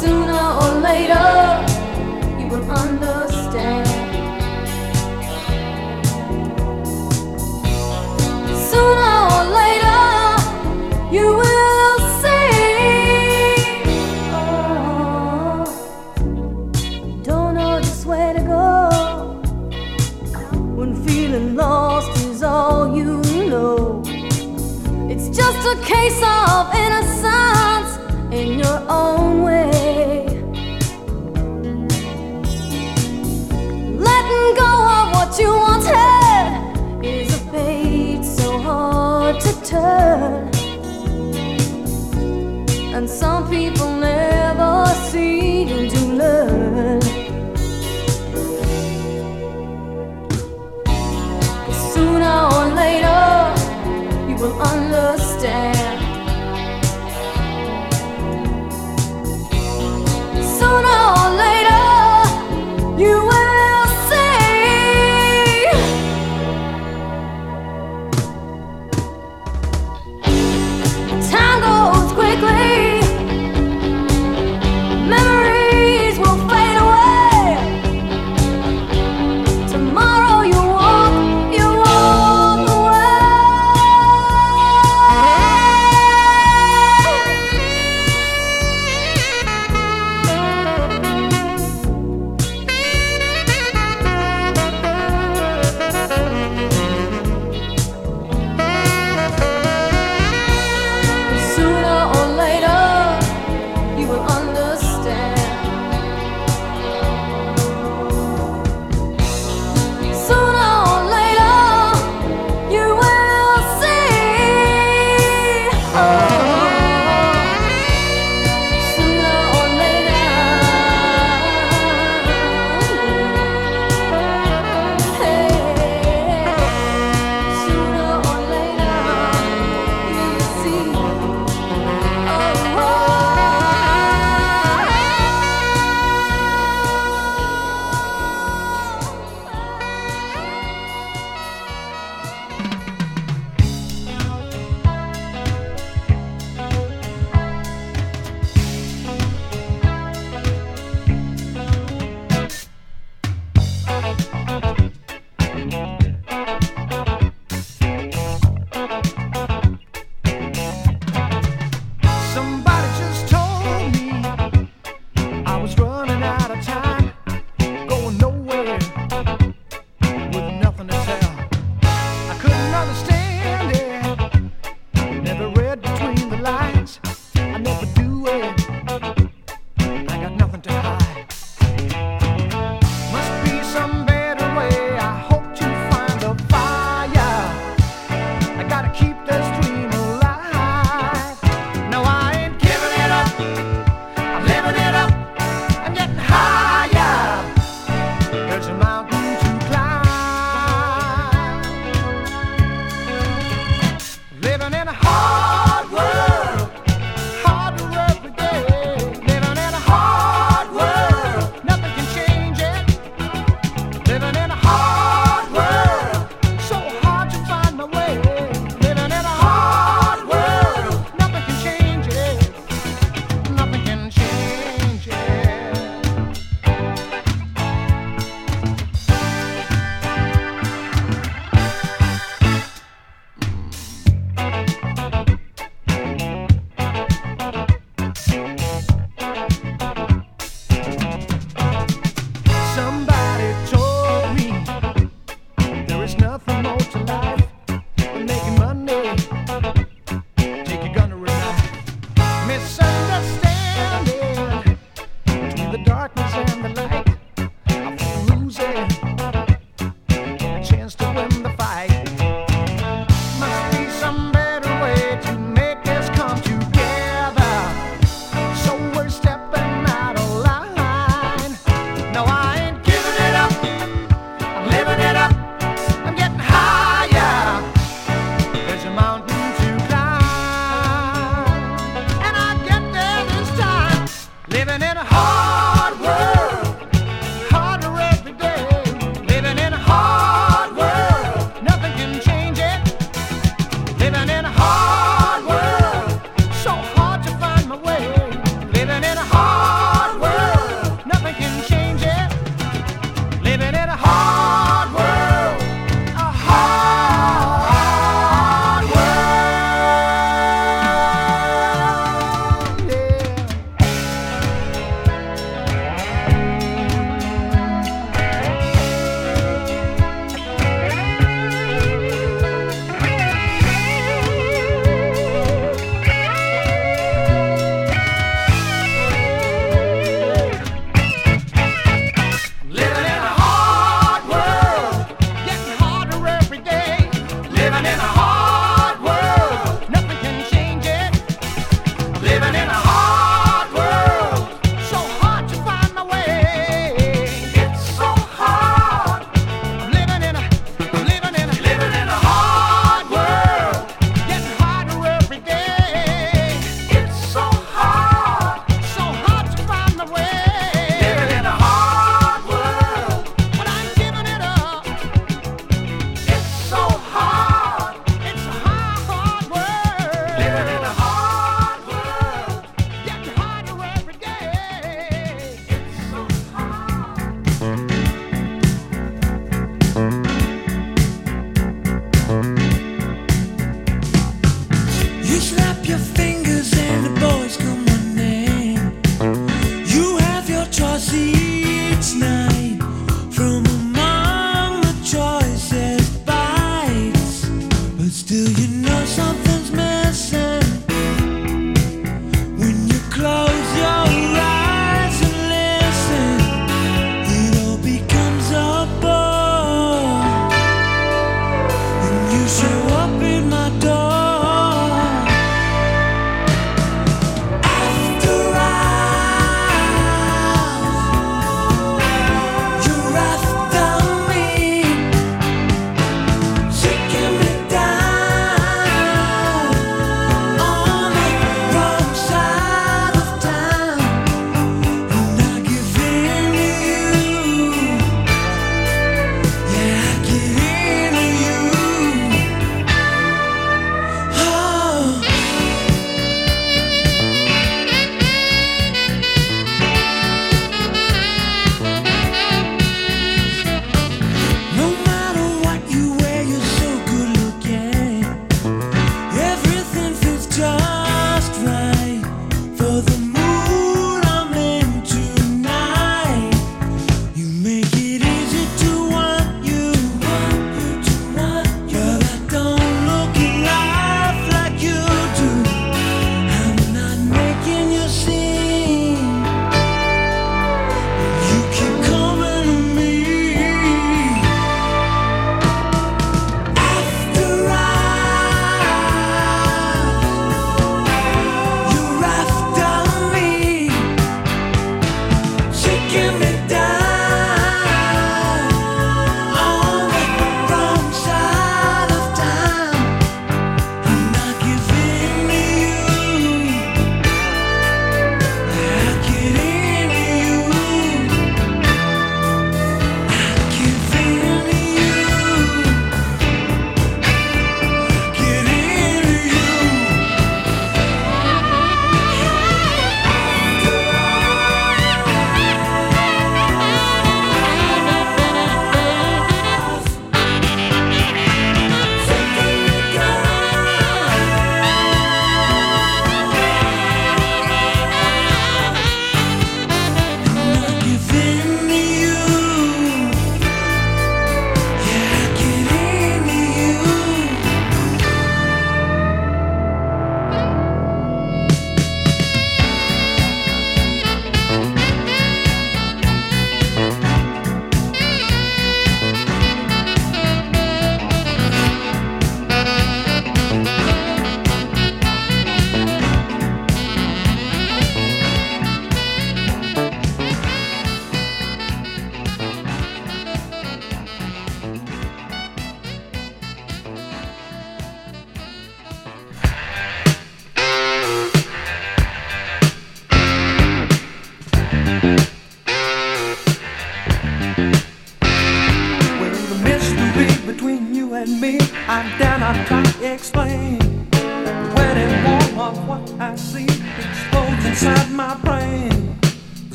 sooner or later you will understand.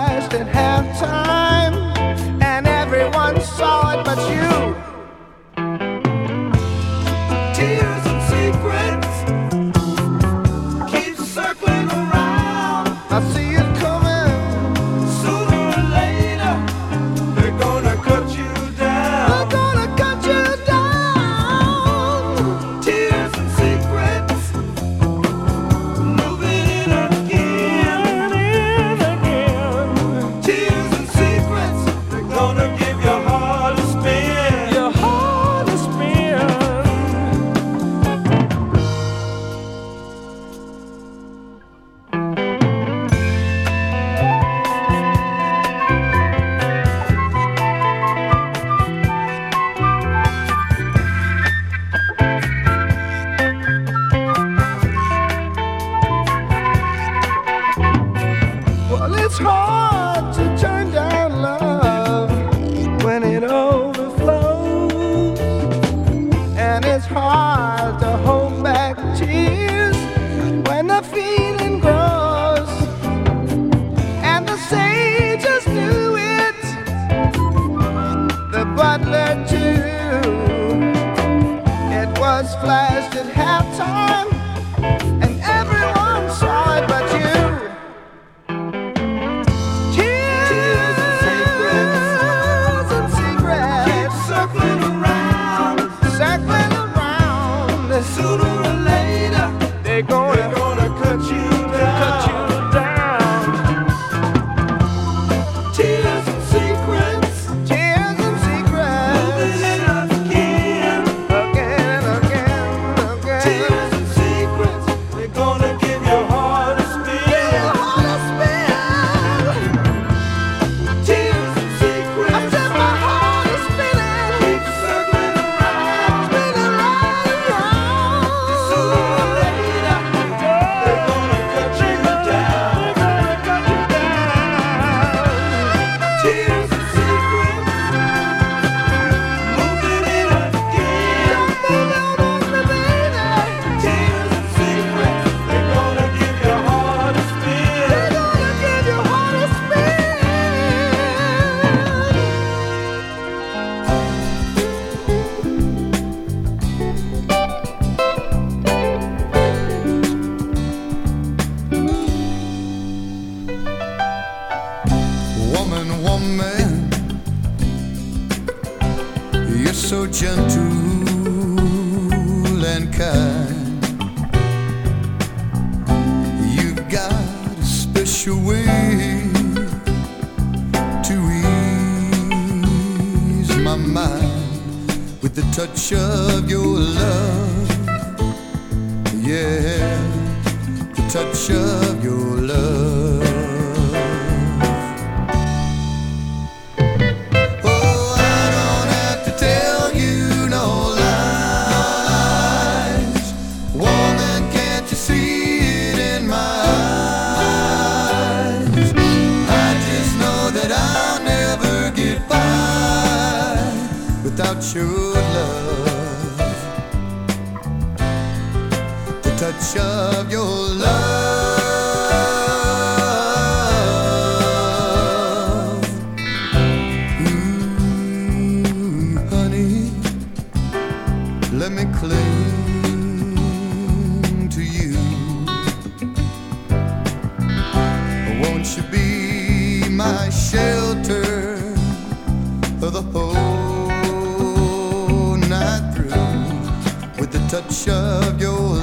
realized at halftime, and everyone saw it but you. touch of your love. Mm, honey, let me cling to you. Won't you be my shelter for the whole night through with the touch of your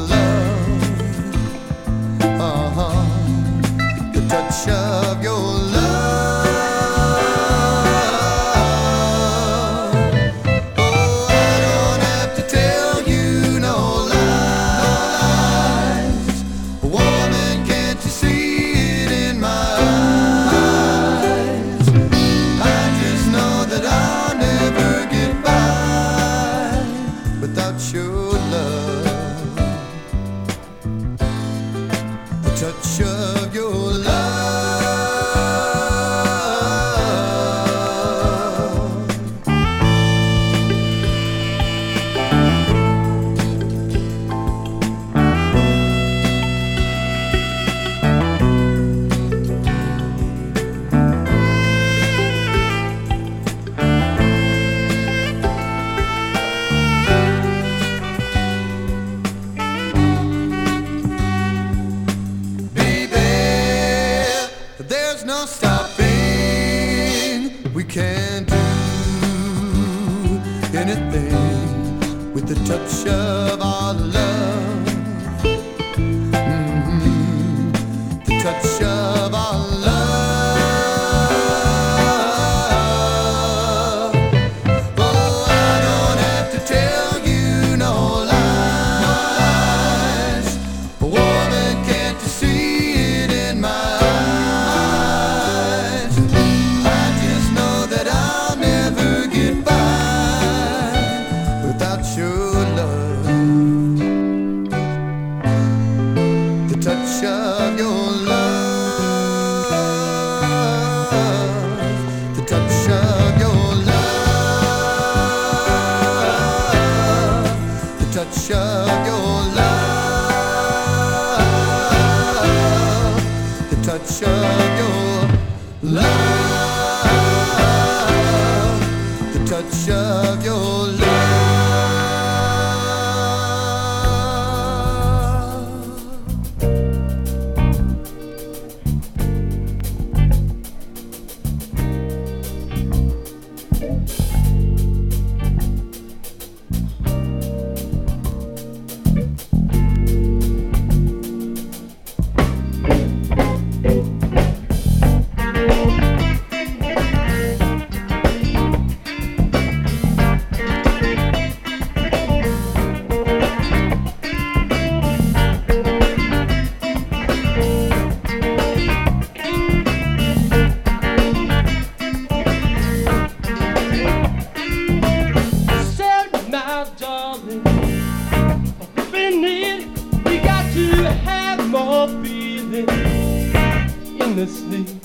listening.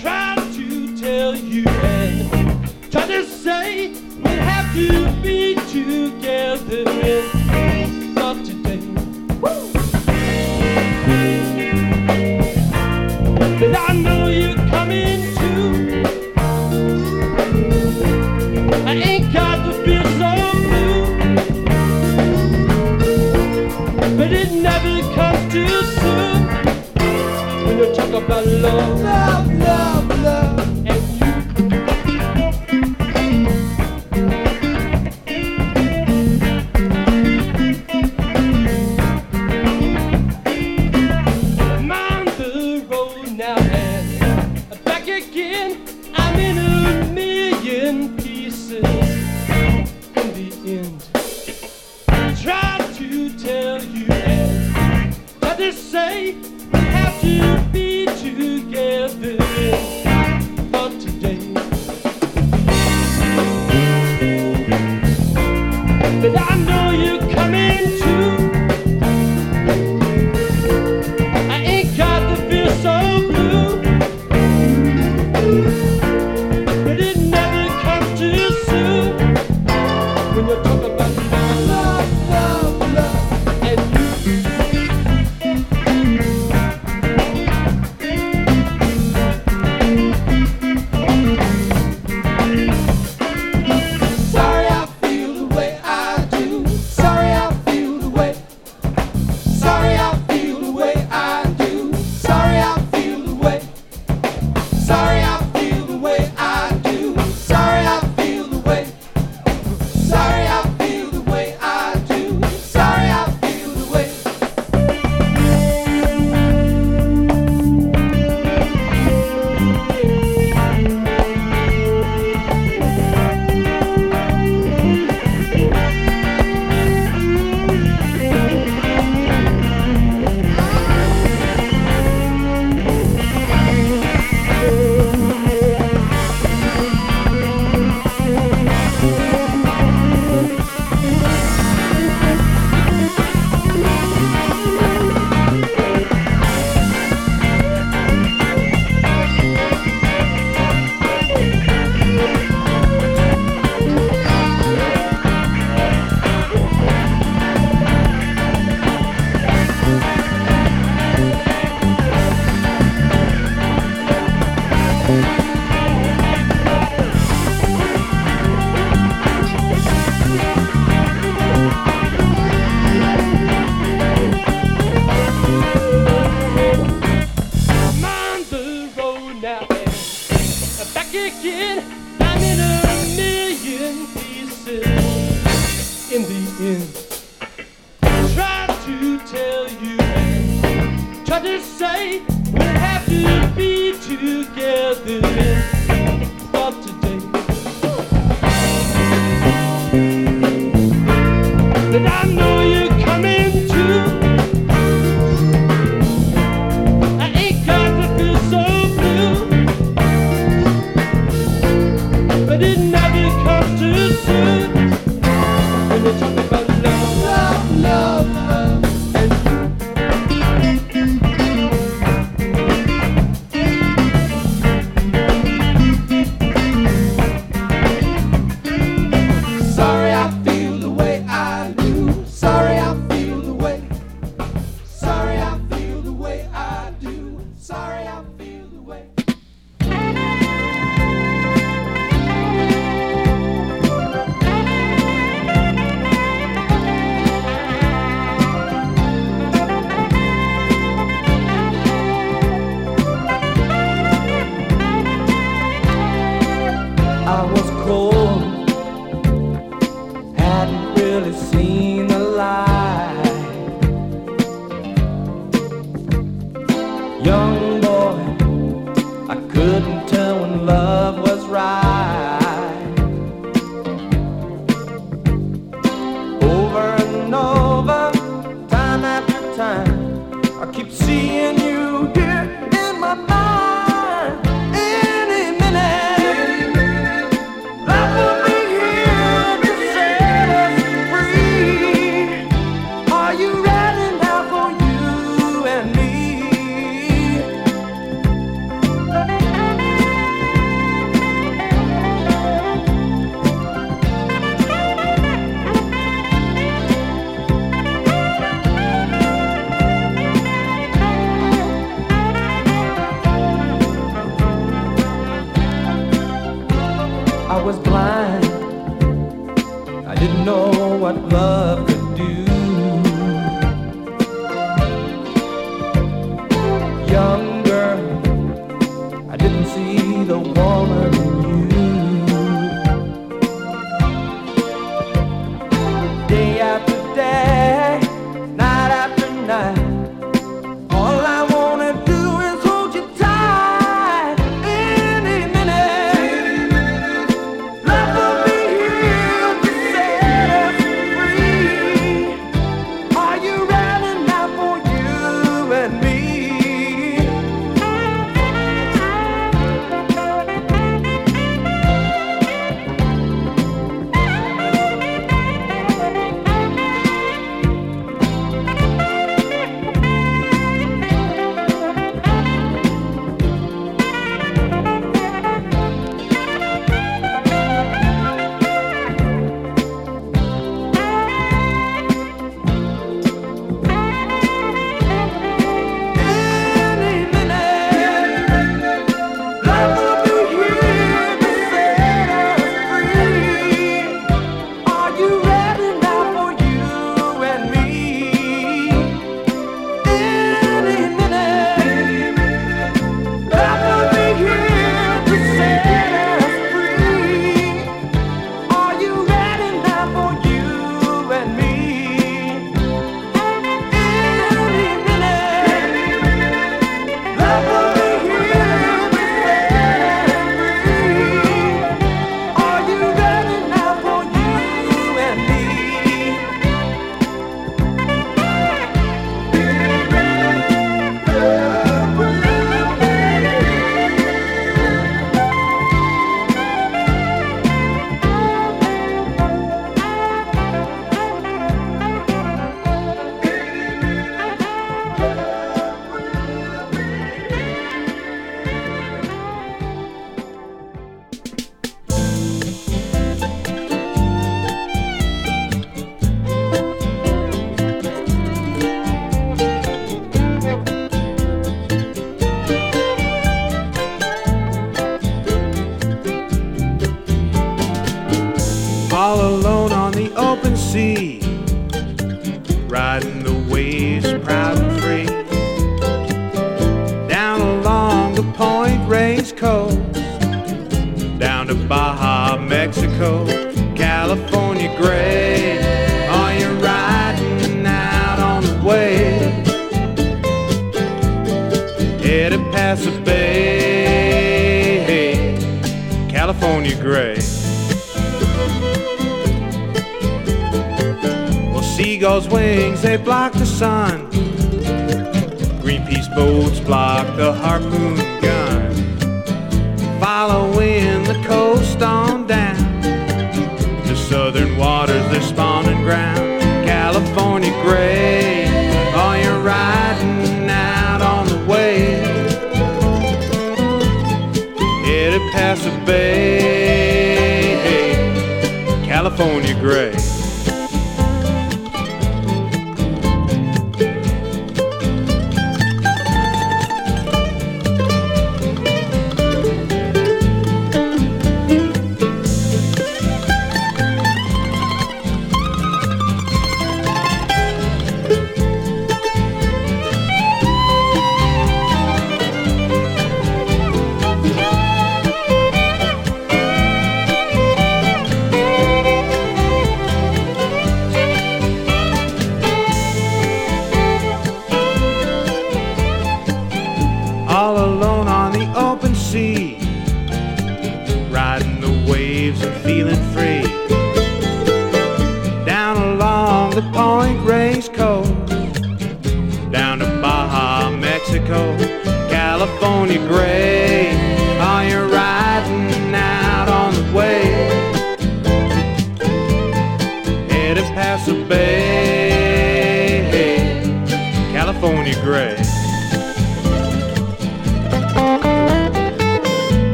Trying to tell you and trying to say we have to be together in not today. Woo! But I know you're coming too. I ain't got. Portobello. Love, love.